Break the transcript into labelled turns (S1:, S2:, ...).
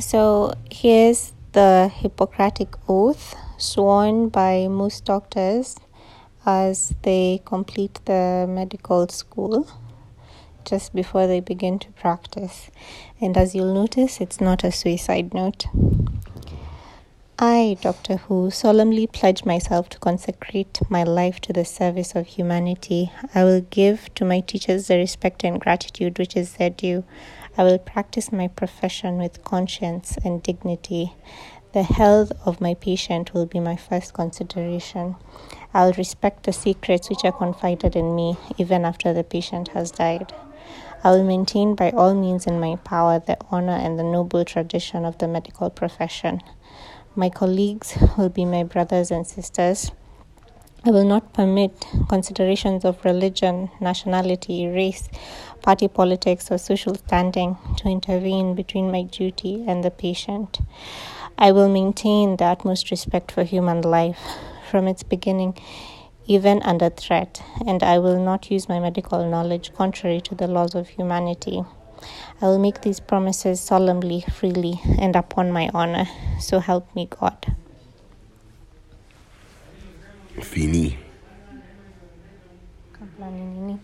S1: So here's the Hippocratic Oath sworn by most doctors as they complete the medical school just before they begin to practice. And as you'll notice, it's not a suicide note. I, Doctor Who, solemnly pledge myself to consecrate my life to the service of humanity. I will give to my teachers the respect and gratitude which is their due. I will practice my profession with conscience and dignity. The health of my patient will be my first consideration. I'll respect the secrets which are confided in me even after the patient has died. I will maintain by all means in my power the honor and the noble tradition of the medical profession. My colleagues will be my brothers and sisters. I will not permit considerations of religion, nationality, race, party politics, or social standing to intervene between my duty and the patient. I will maintain the utmost respect for human life from its beginning, even under threat, and I will not use my medical knowledge contrary to the laws of humanity. I will make these promises solemnly, freely, and upon my honor. So help me God.
S2: Fini.
S1: Kabla nini?